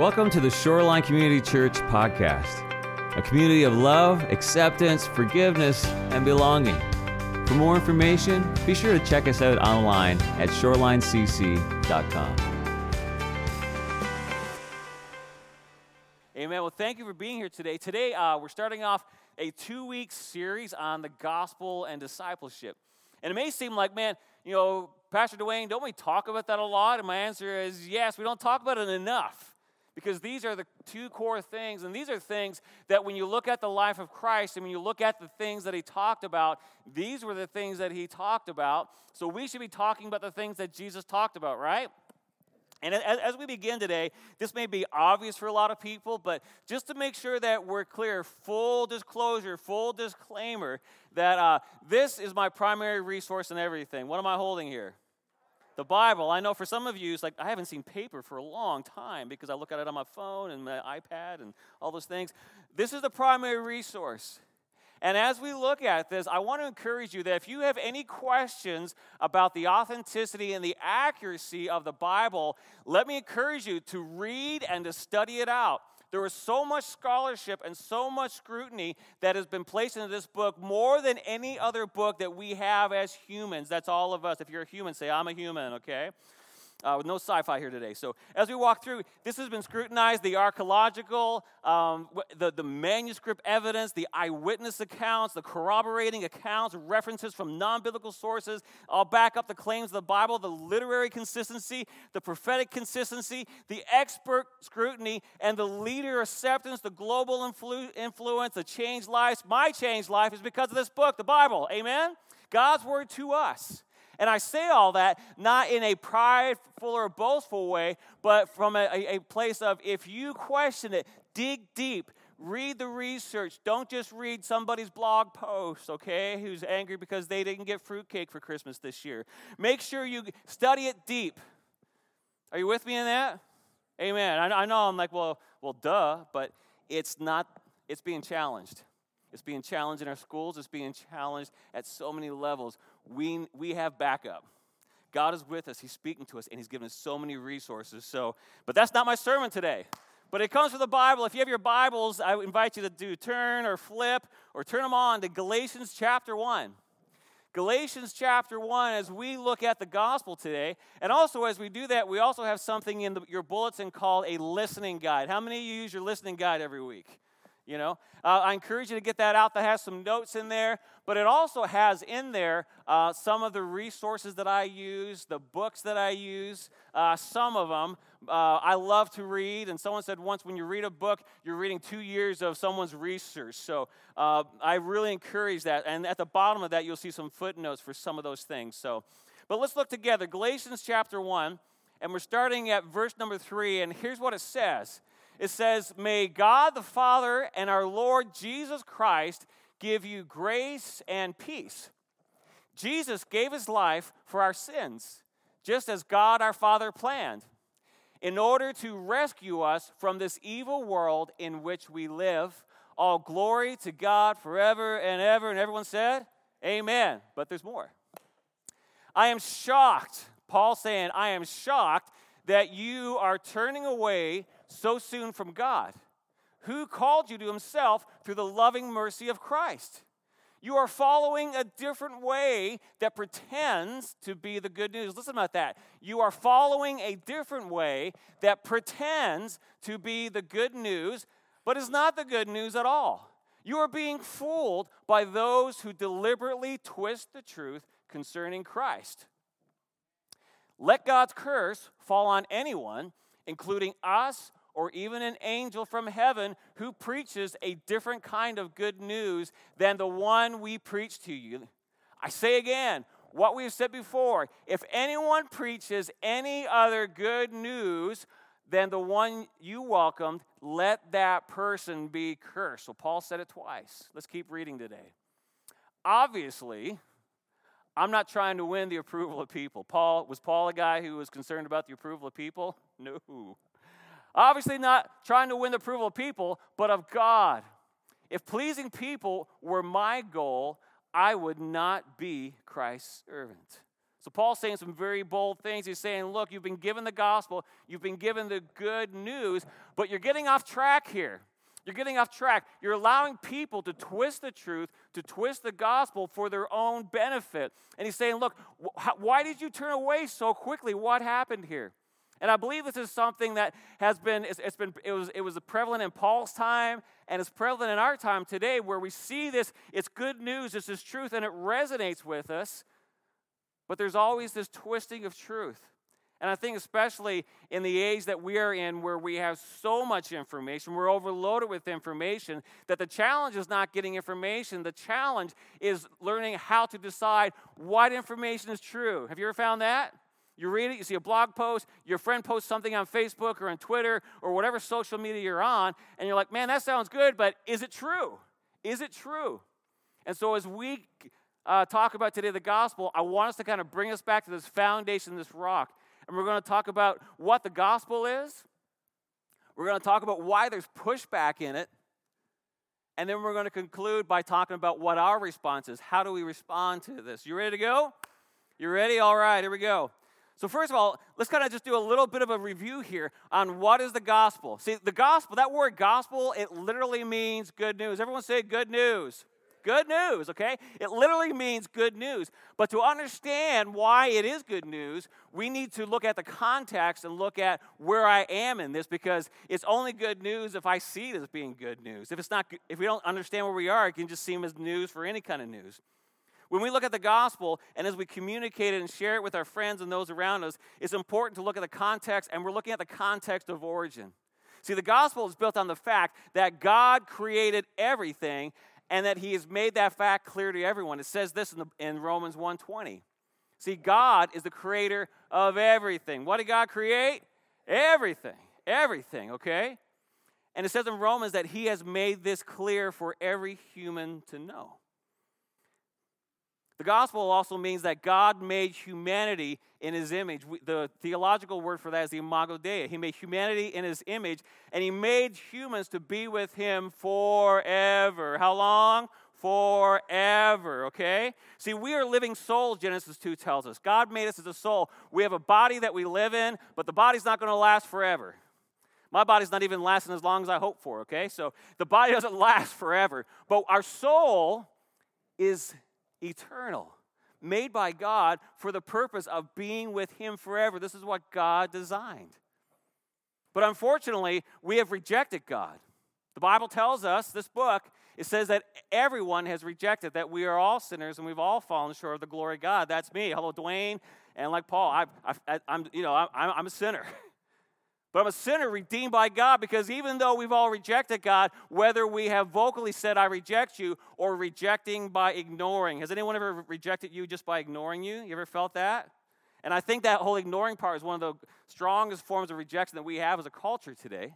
Welcome to the Shoreline Community Church podcast, a community of love, acceptance, forgiveness, and belonging. For more information, be sure to check us out online at shorelinecc.com. Amen. Well, thank you for being here today. Today, uh, we're starting off a two week series on the gospel and discipleship. And it may seem like, man, you know, Pastor Dwayne, don't we talk about that a lot? And my answer is yes, we don't talk about it enough. Because these are the two core things, and these are things that when you look at the life of Christ and when you look at the things that he talked about, these were the things that he talked about. So we should be talking about the things that Jesus talked about, right? And as we begin today, this may be obvious for a lot of people, but just to make sure that we're clear, full disclosure, full disclaimer that uh, this is my primary resource and everything. What am I holding here? The Bible. I know for some of you, it's like I haven't seen paper for a long time because I look at it on my phone and my iPad and all those things. This is the primary resource. And as we look at this, I want to encourage you that if you have any questions about the authenticity and the accuracy of the Bible, let me encourage you to read and to study it out. There is so much scholarship and so much scrutiny that has been placed into this book more than any other book that we have as humans. That's all of us. If you're a human, say, I'm a human, okay? Uh, with no sci fi here today. So, as we walk through, this has been scrutinized the archaeological, um, the, the manuscript evidence, the eyewitness accounts, the corroborating accounts, references from non biblical sources. I'll back up the claims of the Bible, the literary consistency, the prophetic consistency, the expert scrutiny, and the leader acceptance, the global influ- influence, the changed lives. My changed life is because of this book, the Bible. Amen? God's word to us. And I say all that not in a prideful or boastful way, but from a, a place of if you question it, dig deep, read the research. Don't just read somebody's blog post, okay, who's angry because they didn't get fruitcake for Christmas this year. Make sure you study it deep. Are you with me in that? Amen. I, I know I'm like, well, well, duh, but it's not, it's being challenged. It's being challenged in our schools, it's being challenged at so many levels. We, we have backup. God is with us, He's speaking to us, and He's given us so many resources. So, but that's not my sermon today. But it comes from the Bible. If you have your Bibles, I invite you to do turn or flip or turn them on to Galatians chapter 1. Galatians chapter 1, as we look at the gospel today, and also as we do that, we also have something in the, your bulletin called a listening guide. How many of you use your listening guide every week? You know? Uh, i encourage you to get that out. That has some notes in there but it also has in there uh, some of the resources that i use the books that i use uh, some of them uh, i love to read and someone said once when you read a book you're reading two years of someone's research. So uh, i really encourage that and at the bottom of that you'll see some footnotes for some of those things so. But let's look together. Galatians chapter 1 and we're starting at verse number 3 and here's what it says it says, May God the Father and our Lord Jesus Christ give you grace and peace. Jesus gave his life for our sins, just as God our Father planned, in order to rescue us from this evil world in which we live. All glory to God forever and ever. And everyone said, Amen. But there's more. I am shocked, Paul saying, I am shocked that you are turning away so soon from God, who called you to himself through the loving mercy of Christ. You are following a different way that pretends to be the good news. Listen about that. You are following a different way that pretends to be the good news, but is not the good news at all. You are being fooled by those who deliberately twist the truth concerning Christ. Let God's curse fall on anyone, including us or even an angel from heaven who preaches a different kind of good news than the one we preach to you. I say again, what we've said before if anyone preaches any other good news than the one you welcomed, let that person be cursed. So Paul said it twice. Let's keep reading today. Obviously, I'm not trying to win the approval of people. Paul was Paul a guy who was concerned about the approval of people? No. Obviously, not trying to win the approval of people, but of God. If pleasing people were my goal, I would not be Christ's servant. So Paul's saying some very bold things. He's saying, look, you've been given the gospel, you've been given the good news, but you're getting off track here. You're getting off track. You're allowing people to twist the truth, to twist the gospel for their own benefit. And he's saying, look, why did you turn away so quickly? What happened here? And I believe this is something that has been, it's, it's been, it was, it was prevalent in Paul's time, and it's prevalent in our time today, where we see this, it's good news, it's this truth, and it resonates with us. But there's always this twisting of truth. And I think, especially in the age that we are in, where we have so much information, we're overloaded with information, that the challenge is not getting information. The challenge is learning how to decide what information is true. Have you ever found that? You read it, you see a blog post, your friend posts something on Facebook or on Twitter or whatever social media you're on, and you're like, man, that sounds good, but is it true? Is it true? And so, as we uh, talk about today the gospel, I want us to kind of bring us back to this foundation, this rock. And we're going to talk about what the gospel is. We're going to talk about why there's pushback in it. And then we're going to conclude by talking about what our response is. How do we respond to this? You ready to go? You ready? All right, here we go. So, first of all, let's kind of just do a little bit of a review here on what is the gospel. See, the gospel, that word gospel, it literally means good news. Everyone say good news. Good news, okay? It literally means good news. But to understand why it is good news, we need to look at the context and look at where I am in this because it's only good news if I see it as being good news. If it's not if we don't understand where we are, it can just seem as news for any kind of news. When we look at the gospel and as we communicate it and share it with our friends and those around us, it's important to look at the context, and we're looking at the context of origin. See, the gospel is built on the fact that God created everything and that he has made that fact clear to everyone. It says this in, the, in Romans 1:20. See, God is the creator of everything. What did God create? Everything. Everything, okay? And it says in Romans that he has made this clear for every human to know. The gospel also means that God made humanity in his image. The theological word for that is the imago Dei. He made humanity in his image, and he made humans to be with him forever. How long? Forever, okay? See, we are living souls, Genesis 2 tells us. God made us as a soul. We have a body that we live in, but the body's not going to last forever. My body's not even lasting as long as I hope for, okay? So the body doesn't last forever. But our soul is eternal, made by God for the purpose of being with Him forever. This is what God designed. But unfortunately, we have rejected God. The Bible tells us, this book, it says that everyone has rejected, that we are all sinners and we've all fallen short of the glory of God. That's me. Hello, Dwayne. And like Paul, I, am you know, I, I'm a sinner. But I'm a sinner redeemed by God because even though we've all rejected God, whether we have vocally said, I reject you, or rejecting by ignoring. Has anyone ever rejected you just by ignoring you? You ever felt that? And I think that whole ignoring part is one of the strongest forms of rejection that we have as a culture today.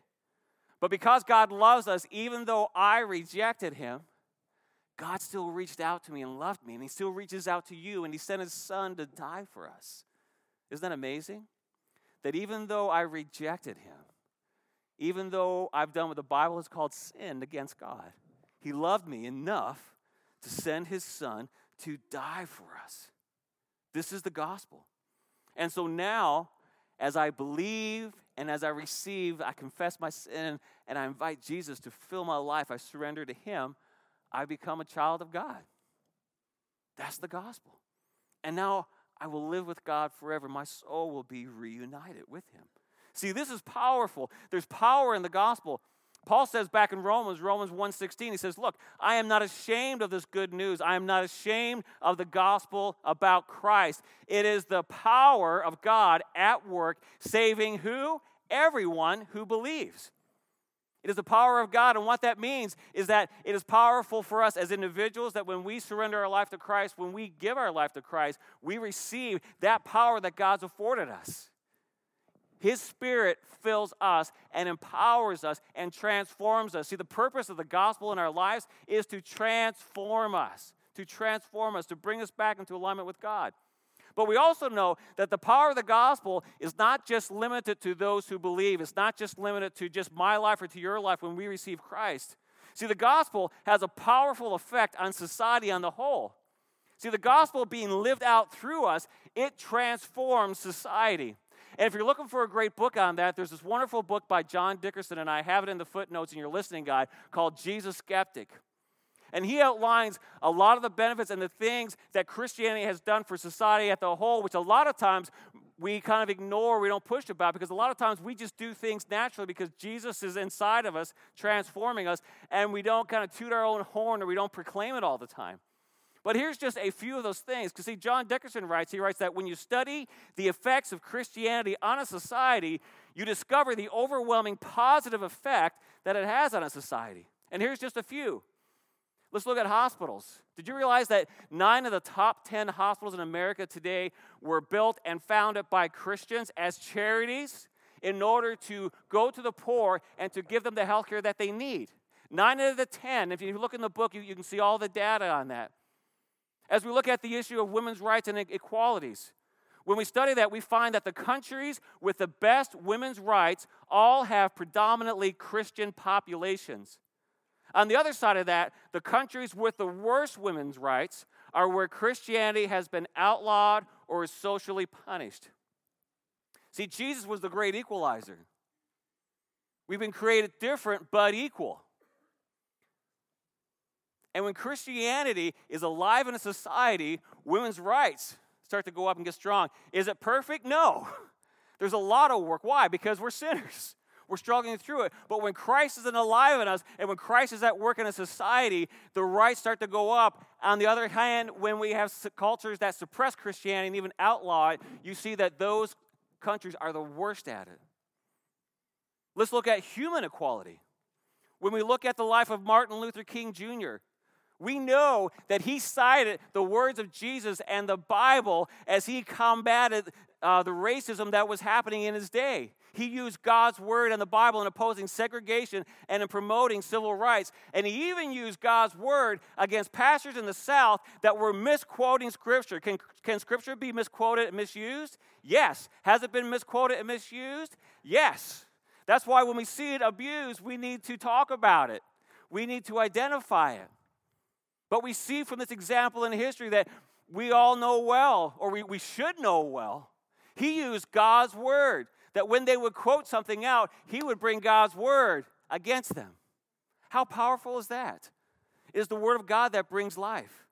But because God loves us, even though I rejected him, God still reached out to me and loved me, and he still reaches out to you, and he sent his son to die for us. Isn't that amazing? That even though I rejected him, even though I've done what the Bible has called sin against God, he loved me enough to send his son to die for us. This is the gospel. And so now, as I believe and as I receive, I confess my sin and I invite Jesus to fill my life, I surrender to him, I become a child of God. That's the gospel. And now I will live with God forever. My soul will be reunited with him. See, this is powerful. There's power in the gospel. Paul says back in Romans, Romans 1:16, he says, "Look, I am not ashamed of this good news. I am not ashamed of the gospel about Christ. It is the power of God at work saving who? Everyone who believes." It is the power of God. And what that means is that it is powerful for us as individuals that when we surrender our life to Christ, when we give our life to Christ, we receive that power that God's afforded us. His Spirit fills us and empowers us and transforms us. See, the purpose of the gospel in our lives is to transform us, to transform us, to bring us back into alignment with God. But we also know that the power of the gospel is not just limited to those who believe, it's not just limited to just my life or to your life when we receive Christ. See, the gospel has a powerful effect on society on the whole. See, the gospel being lived out through us, it transforms society. And if you're looking for a great book on that, there's this wonderful book by John Dickerson, and I have it in the footnotes in your listening guide called Jesus Skeptic. And he outlines a lot of the benefits and the things that Christianity has done for society at the whole, which a lot of times we kind of ignore, we don't push about, because a lot of times we just do things naturally because Jesus is inside of us, transforming us, and we don't kind of toot our own horn or we don't proclaim it all the time. But here's just a few of those things. Because, see, John Dickerson writes, he writes that when you study the effects of Christianity on a society, you discover the overwhelming positive effect that it has on a society. And here's just a few. Let's look at hospitals. Did you realize that nine of the top 10 hospitals in America today were built and founded by Christians as charities in order to go to the poor and to give them the health care that they need? Nine out of the 10, if you look in the book, you, you can see all the data on that. As we look at the issue of women's rights and equalities, when we study that, we find that the countries with the best women's rights all have predominantly Christian populations. On the other side of that, the countries with the worst women's rights are where Christianity has been outlawed or is socially punished. See, Jesus was the great equalizer. We've been created different but equal. And when Christianity is alive in a society, women's rights start to go up and get strong. Is it perfect? No. There's a lot of work. Why? Because we're sinners. We're struggling through it. But when Christ isn't alive in us and when Christ is at work in a society, the rights start to go up. On the other hand, when we have cultures that suppress Christianity and even outlaw it, you see that those countries are the worst at it. Let's look at human equality. When we look at the life of Martin Luther King Jr., we know that he cited the words of Jesus and the Bible as he combated uh, the racism that was happening in his day. He used God's word and the Bible in opposing segregation and in promoting civil rights. And he even used God's word against pastors in the South that were misquoting Scripture. Can, can Scripture be misquoted and misused? Yes. Has it been misquoted and misused? Yes. That's why when we see it abused, we need to talk about it, we need to identify it. But we see from this example in history that we all know well, or we, we should know well. He used God's word, that when they would quote something out, he would bring God's word against them. How powerful is that? It is the word of God that brings life.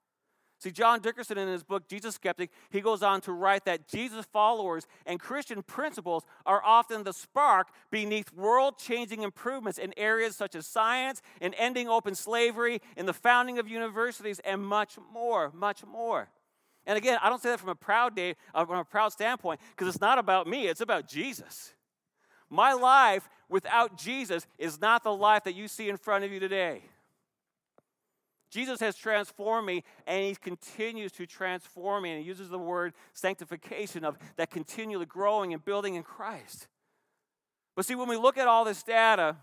See, John Dickerson in his book, Jesus Skeptic, he goes on to write that Jesus followers and Christian principles are often the spark beneath world changing improvements in areas such as science, in ending open slavery, in the founding of universities, and much more, much more. And again, I don't say that from a proud day, uh, from a proud standpoint, because it's not about me, it's about Jesus. My life without Jesus is not the life that you see in front of you today. Jesus has transformed me and he continues to transform me. And he uses the word sanctification of that continually growing and building in Christ. But see, when we look at all this data,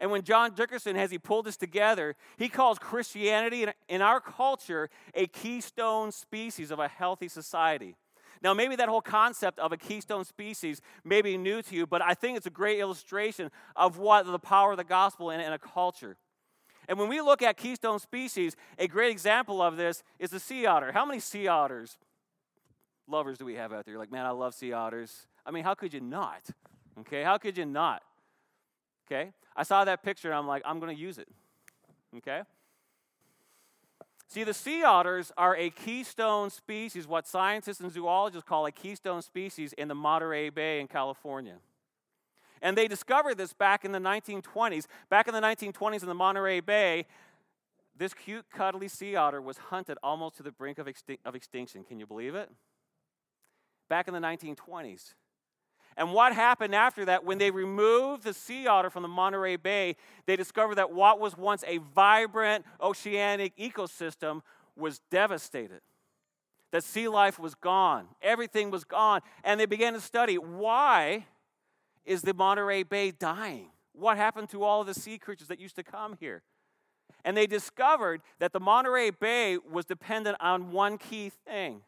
and when John Dickerson has he pulled this together, he calls Christianity in, in our culture a keystone species of a healthy society. Now, maybe that whole concept of a keystone species may be new to you, but I think it's a great illustration of what the power of the gospel in, in a culture. And when we look at keystone species, a great example of this is the sea otter. How many sea otters lovers do we have out there? Like, man, I love sea otters. I mean, how could you not? Okay, how could you not? Okay, I saw that picture and I'm like, I'm going to use it. Okay? See, the sea otters are a keystone species, what scientists and zoologists call a keystone species in the Monterey Bay in California. And they discovered this back in the 1920s. Back in the 1920s in the Monterey Bay, this cute, cuddly sea otter was hunted almost to the brink of, extin- of extinction. Can you believe it? Back in the 1920s. And what happened after that, when they removed the sea otter from the Monterey Bay, they discovered that what was once a vibrant oceanic ecosystem was devastated. That sea life was gone, everything was gone. And they began to study why is the Monterey Bay dying? What happened to all the sea creatures that used to come here? And they discovered that the Monterey Bay was dependent on one key thing,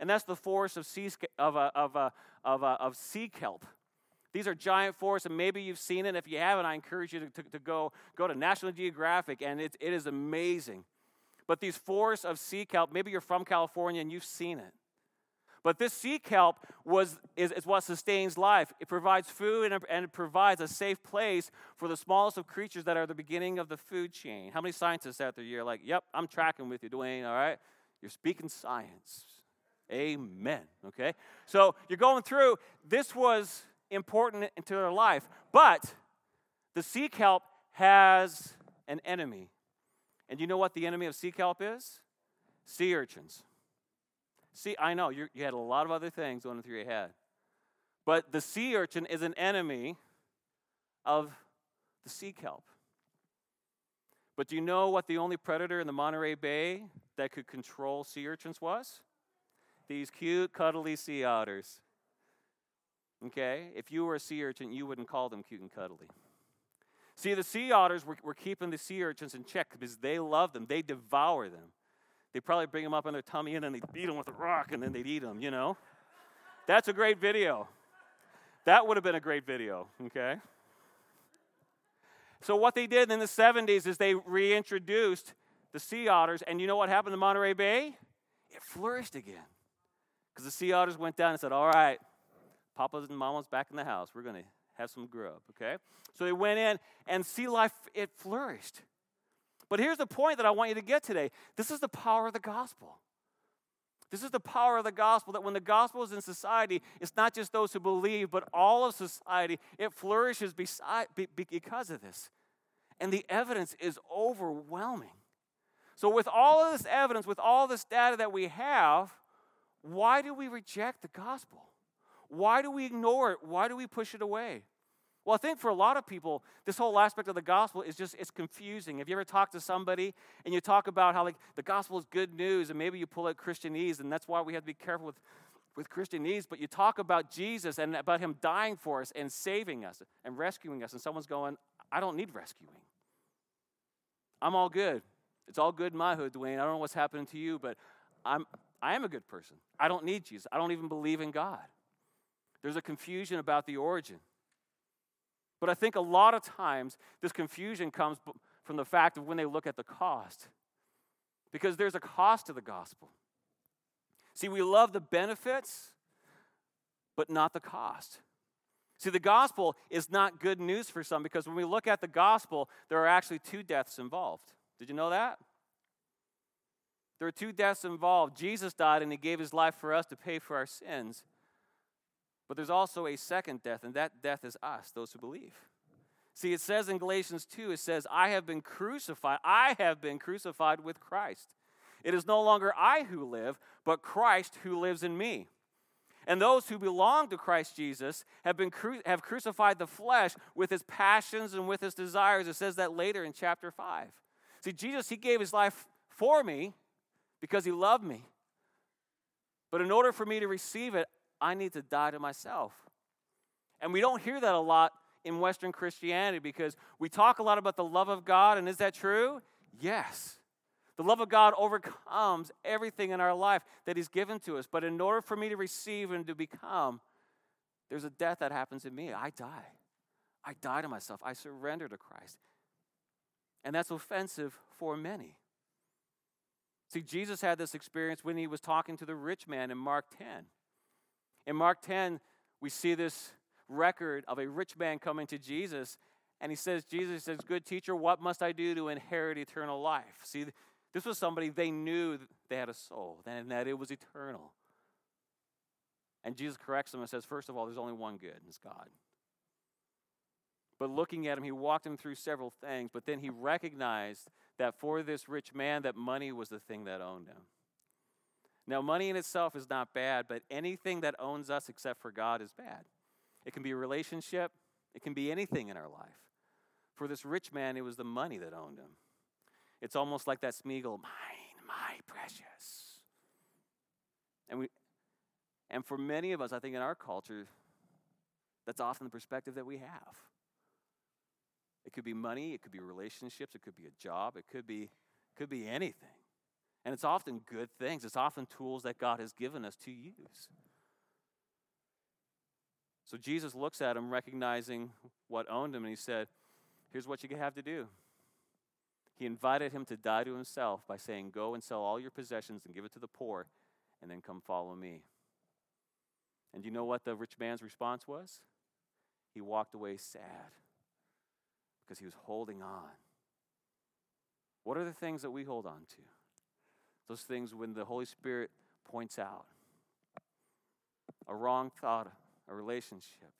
and that's the forest of sea, of, a, of, a, of, a, of sea kelp. These are giant forests, and maybe you've seen it. If you haven't, I encourage you to, to, to go, go to National Geographic, and it, it is amazing. But these forests of sea kelp, maybe you're from California and you've seen it. But this sea kelp was, is, is what sustains life. It provides food and, and it provides a safe place for the smallest of creatures that are the beginning of the food chain. How many scientists out there you're like, yep, I'm tracking with you, Dwayne, all right? You're speaking science. Amen. Okay? So you're going through, this was important into their life. But the sea kelp has an enemy. And you know what the enemy of sea kelp is? Sea urchins. See, I know you had a lot of other things going through your head. But the sea urchin is an enemy of the sea kelp. But do you know what the only predator in the Monterey Bay that could control sea urchins was? These cute, cuddly sea otters. Okay? If you were a sea urchin, you wouldn't call them cute and cuddly. See, the sea otters were, were keeping the sea urchins in check because they love them, they devour them. They probably bring them up on their tummy and then they beat them with a rock and then they'd eat them, you know? That's a great video. That would have been a great video, okay? So, what they did in the 70s is they reintroduced the sea otters, and you know what happened to Monterey Bay? It flourished again. Because the sea otters went down and said, All right, Papa's and Mama's back in the house. We're going to have some grub, okay? So they went in, and sea life, it flourished. But here's the point that I want you to get today this is the power of the gospel. This is the power of the gospel that when the gospel is in society, it's not just those who believe, but all of society. It flourishes beside, because of this. And the evidence is overwhelming. So, with all of this evidence, with all this data that we have, why do we reject the gospel? Why do we ignore it? Why do we push it away? Well, I think for a lot of people, this whole aspect of the gospel is just it's confusing. Have you ever talked to somebody and you talk about how like the gospel is good news and maybe you pull out Christianese and that's why we have to be careful with with Christianese, but you talk about Jesus and about him dying for us and saving us and rescuing us and someone's going, "I don't need rescuing. I'm all good. It's all good in my hood, Dwayne. I don't know what's happening to you, but I'm I am a good person. I don't need Jesus. I don't even believe in God." There's a confusion about the origin. But I think a lot of times this confusion comes from the fact of when they look at the cost. Because there's a cost to the gospel. See, we love the benefits, but not the cost. See, the gospel is not good news for some because when we look at the gospel, there are actually two deaths involved. Did you know that? There are two deaths involved. Jesus died and he gave his life for us to pay for our sins. But there's also a second death, and that death is us, those who believe. See, it says in Galatians 2, it says, I have been crucified. I have been crucified with Christ. It is no longer I who live, but Christ who lives in me. And those who belong to Christ Jesus have, been cru- have crucified the flesh with his passions and with his desires. It says that later in chapter 5. See, Jesus, he gave his life for me because he loved me. But in order for me to receive it, I need to die to myself. And we don't hear that a lot in Western Christianity because we talk a lot about the love of God, and is that true? Yes. The love of God overcomes everything in our life that He's given to us. But in order for me to receive and to become, there's a death that happens in me. I die. I die to myself. I surrender to Christ. And that's offensive for many. See, Jesus had this experience when he was talking to the rich man in Mark 10. In Mark 10, we see this record of a rich man coming to Jesus, and he says, Jesus says, Good teacher, what must I do to inherit eternal life? See, this was somebody they knew they had a soul and that it was eternal. And Jesus corrects them and says, First of all, there's only one good, and it's God. But looking at him, he walked him through several things, but then he recognized that for this rich man, that money was the thing that owned him. Now, money in itself is not bad, but anything that owns us except for God is bad. It can be a relationship, it can be anything in our life. For this rich man, it was the money that owned him. It's almost like that Smeagol, mine, my precious. And we and for many of us, I think in our culture, that's often the perspective that we have. It could be money, it could be relationships, it could be a job, it could be could be anything. And it's often good things, it's often tools that God has given us to use. So Jesus looks at him, recognizing what owned him, and he said, Here's what you have to do He invited him to die to himself by saying, Go and sell all your possessions and give it to the poor, and then come follow me. And you know what the rich man's response was? He walked away sad because he was holding on. What are the things that we hold on to? Those things when the Holy Spirit points out a wrong thought, a relationship,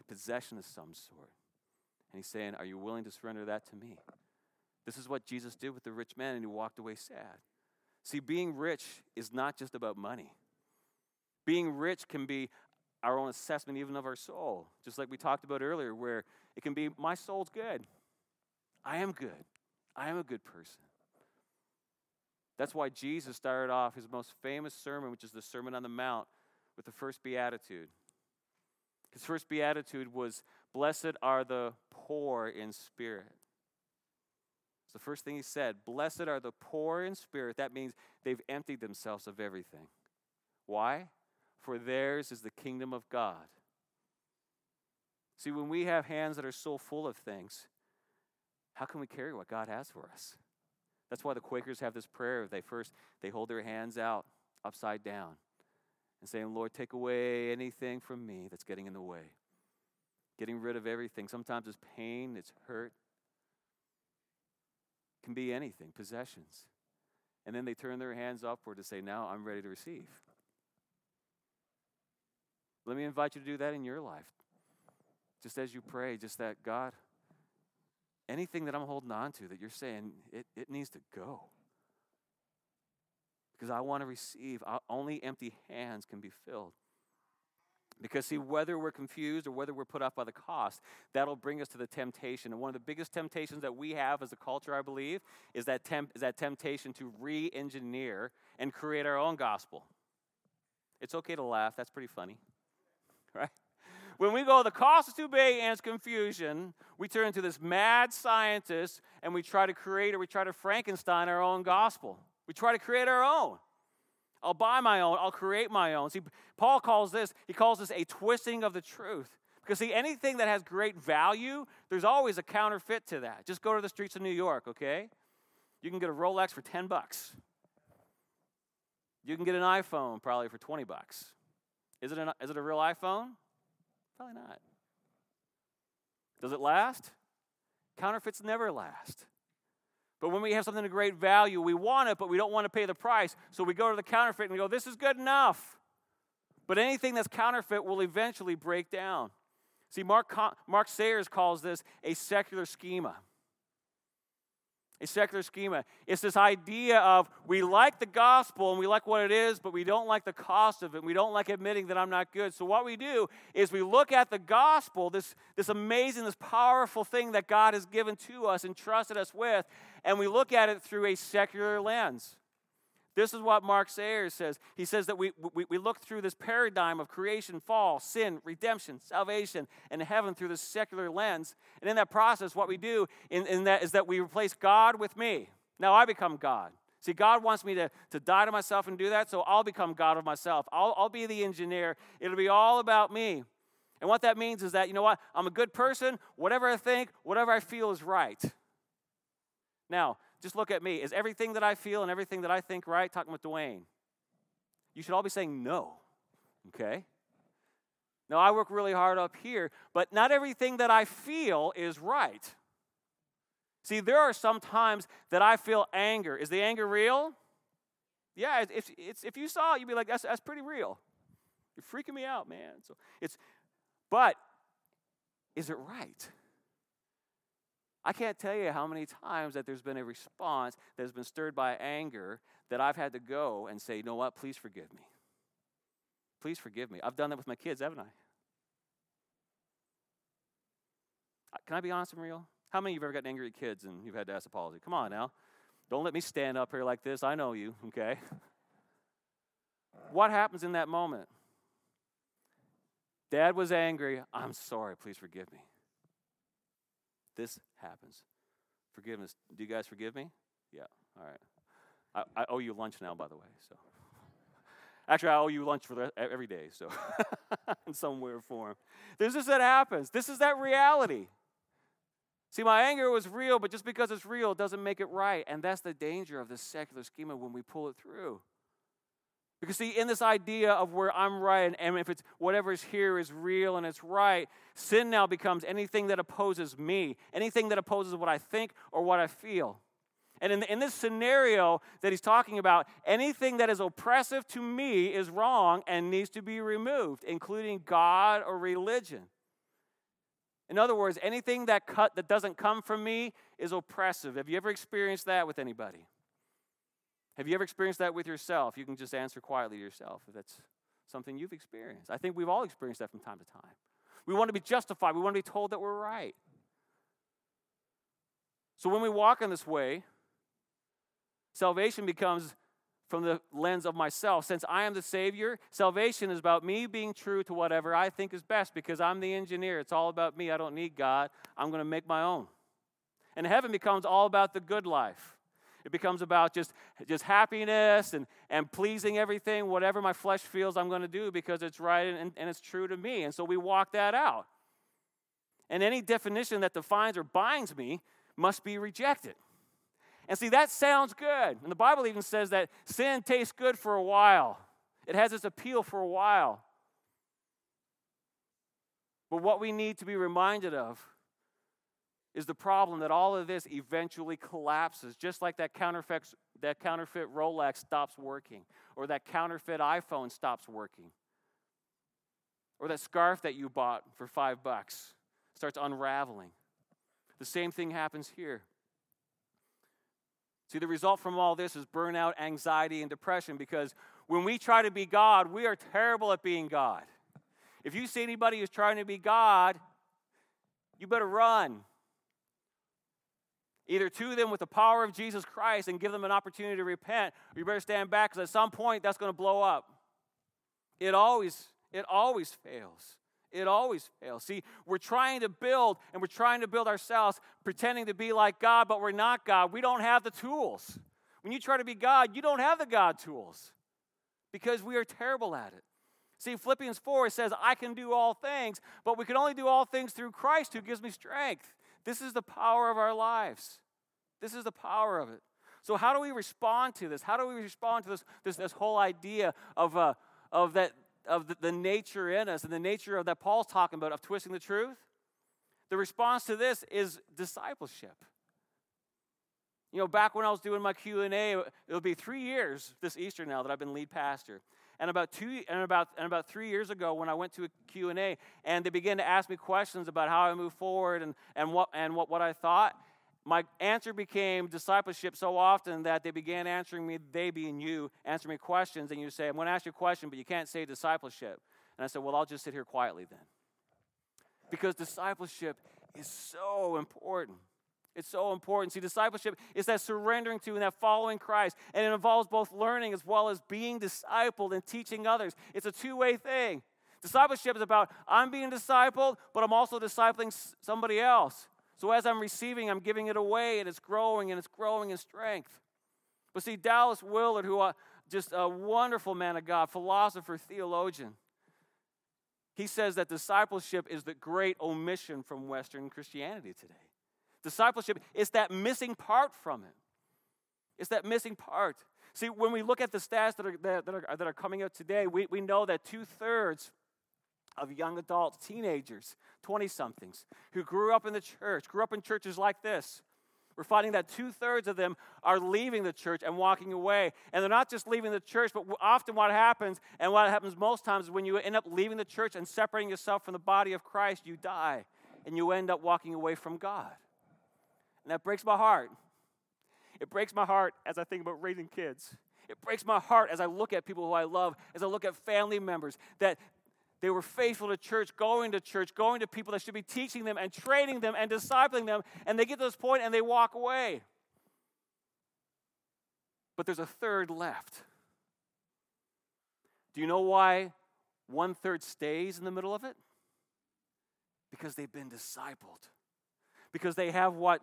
a possession of some sort. And he's saying, Are you willing to surrender that to me? This is what Jesus did with the rich man, and he walked away sad. See, being rich is not just about money. Being rich can be our own assessment, even of our soul, just like we talked about earlier, where it can be, My soul's good. I am good. I am a good person. That's why Jesus started off his most famous sermon, which is the Sermon on the Mount, with the first beatitude. His first beatitude was, Blessed are the poor in spirit. It's the first thing he said. Blessed are the poor in spirit. That means they've emptied themselves of everything. Why? For theirs is the kingdom of God. See, when we have hands that are so full of things, how can we carry what God has for us? That's why the Quakers have this prayer. They first they hold their hands out upside down and saying, Lord, take away anything from me that's getting in the way. Getting rid of everything. Sometimes it's pain, it's hurt. It can be anything, possessions. And then they turn their hands upward to say, Now I'm ready to receive. Let me invite you to do that in your life. Just as you pray, just that God, anything that I'm holding on to that you're saying, it, it needs to go because I want to receive. Only empty hands can be filled. Because, see, whether we're confused or whether we're put off by the cost, that'll bring us to the temptation. And one of the biggest temptations that we have as a culture, I believe, is that, temp- is that temptation to re engineer and create our own gospel. It's okay to laugh, that's pretty funny, right? When we go, the cost is too big and it's confusion, we turn into this mad scientist and we try to create or we try to Frankenstein our own gospel. We try to create our own. I'll buy my own, I'll create my own. See, Paul calls this, he calls this a twisting of the truth. Because, see, anything that has great value, there's always a counterfeit to that. Just go to the streets of New York, okay? You can get a Rolex for 10 bucks. You can get an iPhone probably for 20 bucks. Is it, an, is it a real iPhone? Probably not. Does it last? Counterfeits never last. But when we have something of great value, we want it, but we don't want to pay the price. So we go to the counterfeit and we go, this is good enough. But anything that's counterfeit will eventually break down. See, Mark, Mark Sayers calls this a secular schema a secular schema. It's this idea of we like the gospel and we like what it is, but we don't like the cost of it. We don't like admitting that I'm not good. So, what we do is we look at the gospel, this, this amazing, this powerful thing that God has given to us and trusted us with, and we look at it through a secular lens. This is what Mark Sayers says. He says that we, we, we look through this paradigm of creation, fall, sin, redemption, salvation, and heaven through this secular lens. And in that process, what we do in, in that is that we replace God with me. Now I become God. See, God wants me to, to die to myself and do that, so I'll become God of myself. I'll, I'll be the engineer. It'll be all about me. And what that means is that, you know what? I'm a good person. Whatever I think, whatever I feel is right. Now, just look at me. Is everything that I feel and everything that I think right? Talking with Dwayne. You should all be saying no, okay? Now, I work really hard up here, but not everything that I feel is right. See, there are some times that I feel anger. Is the anger real? Yeah, if, if you saw it, you'd be like, that's, that's pretty real. You're freaking me out, man. So it's, but is it right? I can't tell you how many times that there's been a response that has been stirred by anger that I've had to go and say, you know what, please forgive me. Please forgive me. I've done that with my kids, haven't I? Can I be honest and real? How many of you have ever gotten angry at kids and you've had to ask apology? Come on now. Don't let me stand up here like this. I know you, okay? What happens in that moment? Dad was angry. I'm sorry. Please forgive me. This happens. Forgiveness. Do you guys forgive me? Yeah. All right. I, I owe you lunch now, by the way. So, actually, I owe you lunch for the, every day. So, in some weird or form, this is that happens. This is that reality. See, my anger was real, but just because it's real doesn't make it right. And that's the danger of this secular schema when we pull it through. Because, see, in this idea of where I'm right, and, and if it's whatever is here is real and it's right, sin now becomes anything that opposes me, anything that opposes what I think or what I feel. And in, in this scenario that he's talking about, anything that is oppressive to me is wrong and needs to be removed, including God or religion. In other words, anything that cut that doesn't come from me is oppressive. Have you ever experienced that with anybody? Have you ever experienced that with yourself? You can just answer quietly to yourself if that's something you've experienced. I think we've all experienced that from time to time. We want to be justified, we want to be told that we're right. So when we walk in this way, salvation becomes from the lens of myself. Since I am the Savior, salvation is about me being true to whatever I think is best because I'm the engineer. It's all about me. I don't need God. I'm going to make my own. And heaven becomes all about the good life. It becomes about just, just happiness and, and pleasing everything, whatever my flesh feels I'm going to do because it's right and, and it's true to me. And so we walk that out. And any definition that defines or binds me must be rejected. And see, that sounds good. And the Bible even says that sin tastes good for a while, it has its appeal for a while. But what we need to be reminded of is the problem that all of this eventually collapses, just like that counterfeit, that counterfeit Rolex stops working, or that counterfeit iPhone stops working, or that scarf that you bought for five bucks starts unraveling. The same thing happens here. See, the result from all this is burnout, anxiety, and depression because when we try to be God, we are terrible at being God. If you see anybody who's trying to be God, you better run either to them with the power of Jesus Christ and give them an opportunity to repent, or you better stand back because at some point that's going to blow up. It always, it always fails. It always fails. See, we're trying to build and we're trying to build ourselves, pretending to be like God, but we're not God. We don't have the tools. When you try to be God, you don't have the God tools because we are terrible at it. See, Philippians 4 says, I can do all things, but we can only do all things through Christ who gives me strength. This is the power of our lives. This is the power of it. So, how do we respond to this? How do we respond to this, this, this whole idea of, uh, of, that, of the, the nature in us and the nature of that Paul's talking about of twisting the truth? The response to this is discipleship. You know, back when I was doing my Q&A, it'll be three years this Easter now that I've been lead pastor. And about two and about and about three years ago, when I went to a Q&A, and they began to ask me questions about how I move forward and, and what and what, what I thought, my answer became discipleship so often that they began answering me, they being you, answering me questions, and you say, I'm going to ask you a question, but you can't say discipleship. And I said, Well, I'll just sit here quietly then. Because discipleship is so important. It's so important. See, discipleship is that surrendering to and that following Christ. And it involves both learning as well as being discipled and teaching others. It's a two way thing. Discipleship is about I'm being discipled, but I'm also discipling somebody else. So as I'm receiving, I'm giving it away, and it's growing and it's growing in strength. But see, Dallas Willard, who uh, just a wonderful man of God, philosopher, theologian, he says that discipleship is the great omission from Western Christianity today. Discipleship is that missing part from it. It's that missing part. See, when we look at the stats that are, that are, that are coming out today, we, we know that two thirds of young adults, teenagers, 20 somethings, who grew up in the church, grew up in churches like this, we're finding that two thirds of them are leaving the church and walking away. And they're not just leaving the church, but often what happens, and what happens most times, is when you end up leaving the church and separating yourself from the body of Christ, you die and you end up walking away from God. And that breaks my heart. It breaks my heart as I think about raising kids. It breaks my heart as I look at people who I love, as I look at family members, that they were faithful to church, going to church, going to people that should be teaching them and training them and discipling them, and they get to this point and they walk away. But there's a third left. Do you know why one third stays in the middle of it? Because they've been discipled. Because they have what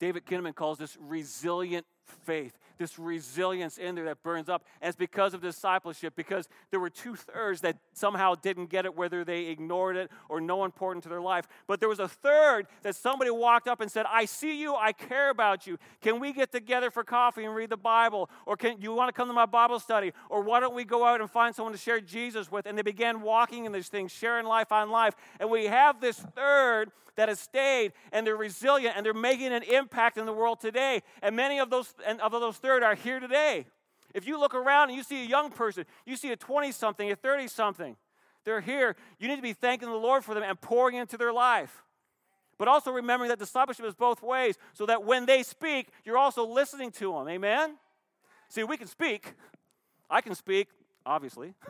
David Kinnaman calls this resilient faith, this resilience in there that burns up. And it's because of discipleship, because there were two thirds that somehow didn't get it, whether they ignored it or no important to their life. But there was a third that somebody walked up and said, I see you, I care about you. Can we get together for coffee and read the Bible? Or can you want to come to my Bible study? Or why don't we go out and find someone to share Jesus with? And they began walking in these things, sharing life on life. And we have this third that has stayed and they're resilient and they're making an impact in the world today. And many of those and of those third are here today. If you look around and you see a young person, you see a 20 something, a 30 something, they're here. You need to be thanking the Lord for them and pouring into their life. But also remembering that discipleship is both ways, so that when they speak, you're also listening to them. Amen? See, we can speak. I can speak, obviously.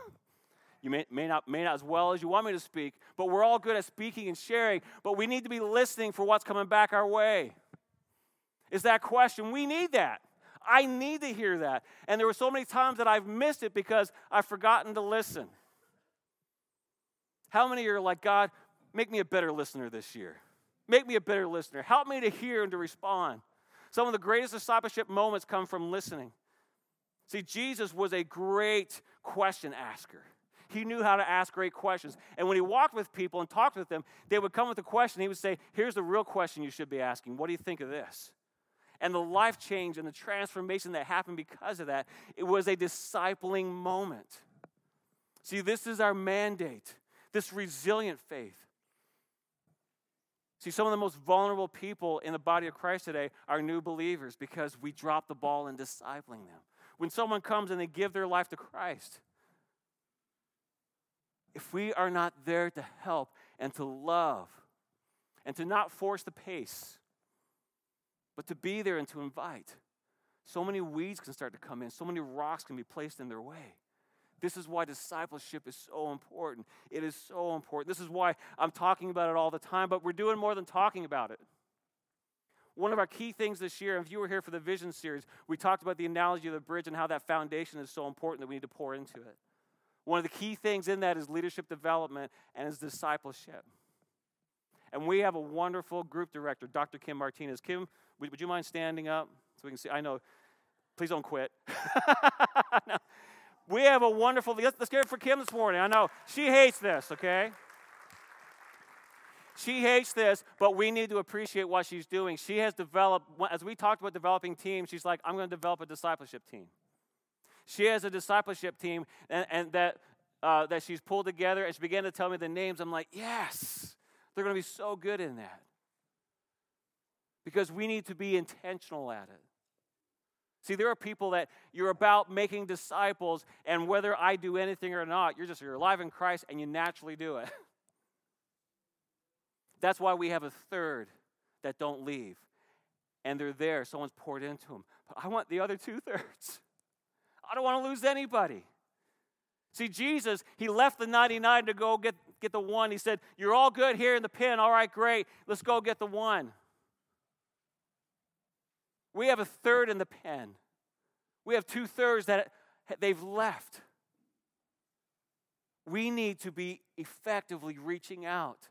You may, may, not, may not as well as you want me to speak, but we're all good at speaking and sharing. But we need to be listening for what's coming back our way. Is that question? We need that. I need to hear that. And there were so many times that I've missed it because I've forgotten to listen. How many are like, God, make me a better listener this year? Make me a better listener. Help me to hear and to respond. Some of the greatest discipleship moments come from listening. See, Jesus was a great question asker. He knew how to ask great questions. And when he walked with people and talked with them, they would come with a question. He would say, Here's the real question you should be asking. What do you think of this? And the life change and the transformation that happened because of that, it was a discipling moment. See, this is our mandate, this resilient faith. See, some of the most vulnerable people in the body of Christ today are new believers because we drop the ball in discipling them. When someone comes and they give their life to Christ, if we are not there to help and to love and to not force the pace, but to be there and to invite, so many weeds can start to come in, so many rocks can be placed in their way. This is why discipleship is so important. It is so important. This is why I'm talking about it all the time, but we're doing more than talking about it. One of our key things this year, if you were here for the Vision series, we talked about the analogy of the bridge and how that foundation is so important that we need to pour into it. One of the key things in that is leadership development and is discipleship. And we have a wonderful group director, Dr. Kim Martinez. Kim, would, would you mind standing up so we can see? I know, please don't quit. no. We have a wonderful, let's, let's get it for Kim this morning. I know she hates this, okay? She hates this, but we need to appreciate what she's doing. She has developed, as we talked about developing teams, she's like, I'm going to develop a discipleship team. She has a discipleship team and, and that, uh, that she's pulled together, and she began to tell me the names. I'm like, yes, they're going to be so good in that. Because we need to be intentional at it. See, there are people that you're about making disciples, and whether I do anything or not, you're just you're alive in Christ and you naturally do it. That's why we have a third that don't leave. And they're there, someone's poured into them. But I want the other two thirds. I don't want to lose anybody. See, Jesus, he left the 99 to go get, get the one. He said, You're all good here in the pen. All right, great. Let's go get the one. We have a third in the pen. We have two thirds that they've left. We need to be effectively reaching out.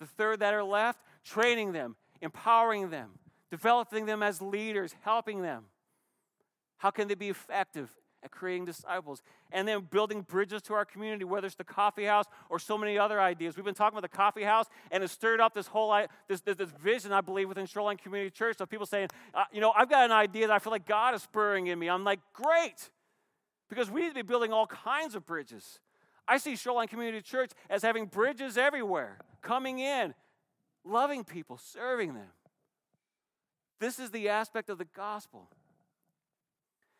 The third that are left, training them, empowering them, developing them as leaders, helping them. How can they be effective at creating disciples? And then building bridges to our community, whether it's the coffee house or so many other ideas. We've been talking about the coffee house, and it stirred up this whole this, this, this vision, I believe, within Shoreline Community Church of people saying, uh, you know, I've got an idea that I feel like God is spurring in me. I'm like, great, because we need to be building all kinds of bridges. I see Shoreline Community Church as having bridges everywhere, coming in, loving people, serving them. This is the aspect of the gospel.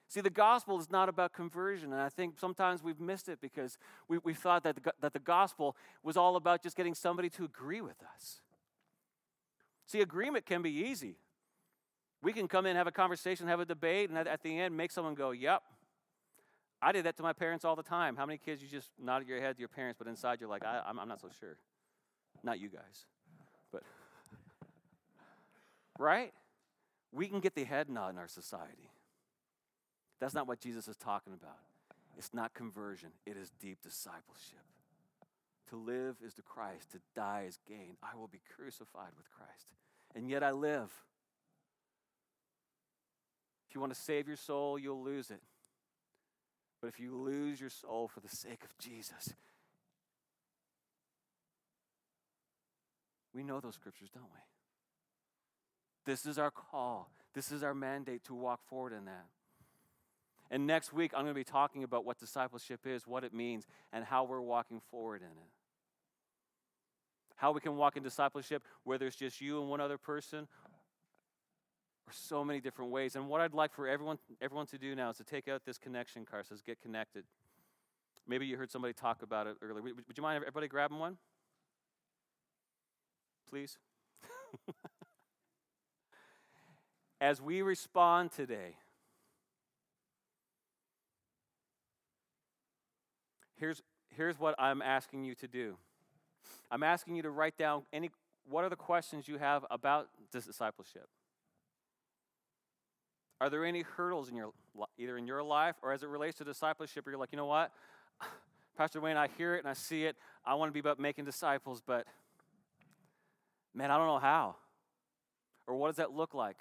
See, the gospel is not about conversion, and I think sometimes we've missed it because we, we thought that the, that the gospel was all about just getting somebody to agree with us. See, agreement can be easy. We can come in, have a conversation, have a debate, and at, at the end, make someone go, Yep. I did that to my parents all the time. How many kids you just nodded your head to your parents, but inside you're like, I, I'm, I'm not so sure. Not you guys, but right? We can get the head nod in our society. That's not what Jesus is talking about. It's not conversion, it is deep discipleship. To live is to Christ, to die is gain. I will be crucified with Christ. And yet I live. If you want to save your soul, you'll lose it. But if you lose your soul for the sake of Jesus, we know those scriptures, don't we? This is our call. This is our mandate to walk forward in that. And next week, I'm going to be talking about what discipleship is, what it means, and how we're walking forward in it. How we can walk in discipleship, whether it's just you and one other person, or so many different ways. And what I'd like for everyone, everyone to do now is to take out this connection card, says get connected. Maybe you heard somebody talk about it earlier. Would, would you mind everybody grabbing one? Please. As we respond today, here's, here's what I'm asking you to do. I'm asking you to write down any what are the questions you have about discipleship? Are there any hurdles in your either in your life or as it relates to discipleship where you're like, you know what? Pastor Wayne, I hear it and I see it. I want to be about making disciples, but man, I don't know how. Or what does that look like?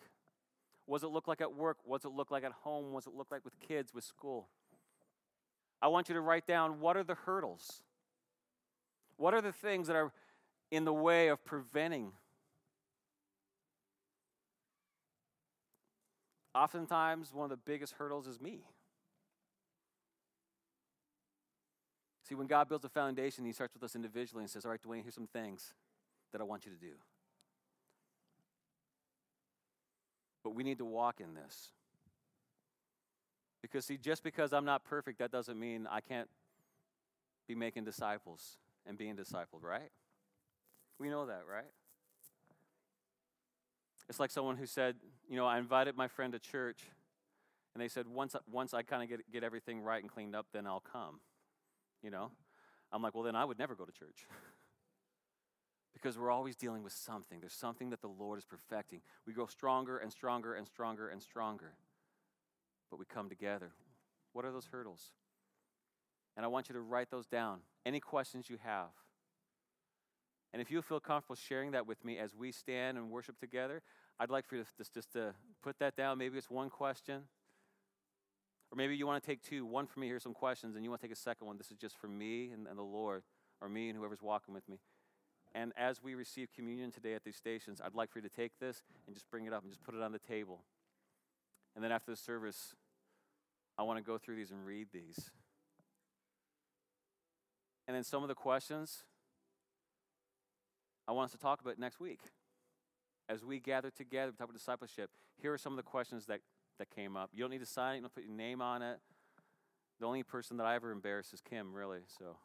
What does it look like at work? What does it look like at home? What does it look like with kids, with school? I want you to write down what are the hurdles? What are the things that are in the way of preventing? Oftentimes, one of the biggest hurdles is me. See, when God builds a foundation, He starts with us individually and says, All right, Dwayne, here's some things that I want you to do. But we need to walk in this. Because, see, just because I'm not perfect, that doesn't mean I can't be making disciples and being discipled, right? We know that, right? It's like someone who said, you know, I invited my friend to church, and they said, once, once I kind of get, get everything right and cleaned up, then I'll come. You know? I'm like, well, then I would never go to church. because we're always dealing with something. There's something that the Lord is perfecting. We grow stronger and stronger and stronger and stronger. But we come together. What are those hurdles? And I want you to write those down. Any questions you have. And if you feel comfortable sharing that with me as we stand and worship together, I'd like for you to just, just to put that down. Maybe it's one question. Or maybe you want to take two. One for me, here's some questions, and you want to take a second one. This is just for me and, and the Lord, or me and whoever's walking with me. And as we receive communion today at these stations, I'd like for you to take this and just bring it up and just put it on the table. And then after the service, I want to go through these and read these. And then some of the questions I want us to talk about next week. As we gather together, we talk about discipleship. Here are some of the questions that, that came up. You don't need to sign it, you don't put your name on it. The only person that I ever embarrass is Kim, really, so.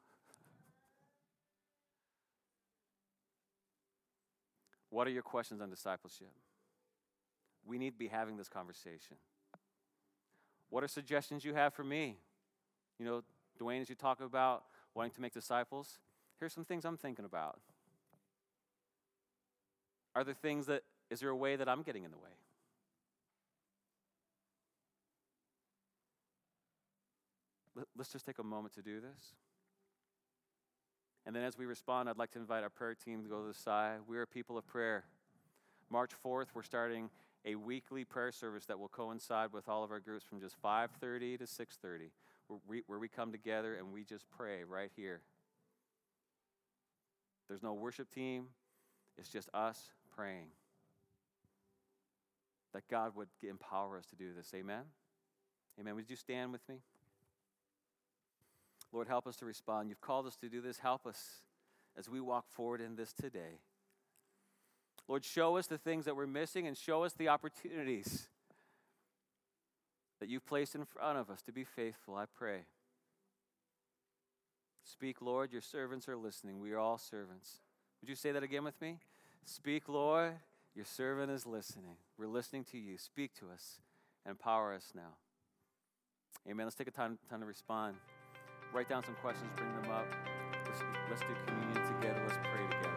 What are your questions on discipleship? We need to be having this conversation. What are suggestions you have for me? You know, Dwayne, as you talk about wanting to make disciples, here's some things I'm thinking about. Are there things that, is there a way that I'm getting in the way? Let's just take a moment to do this. And then as we respond, I'd like to invite our prayer team to go to the side. We are people of prayer. March 4th, we're starting a weekly prayer service that will coincide with all of our groups from just 5:30 to 6:30, where we, where we come together and we just pray right here. There's no worship team. It's just us praying. That God would empower us to do this. Amen. Amen. Would you stand with me? Lord, help us to respond. You've called us to do this. Help us as we walk forward in this today. Lord, show us the things that we're missing and show us the opportunities that you've placed in front of us to be faithful, I pray. Speak, Lord, your servants are listening. We are all servants. Would you say that again with me? Speak, Lord, your servant is listening. We're listening to you. Speak to us and empower us now. Amen. Let's take a time, time to respond. Write down some questions, bring them up. Let's, let's do communion together. Let's pray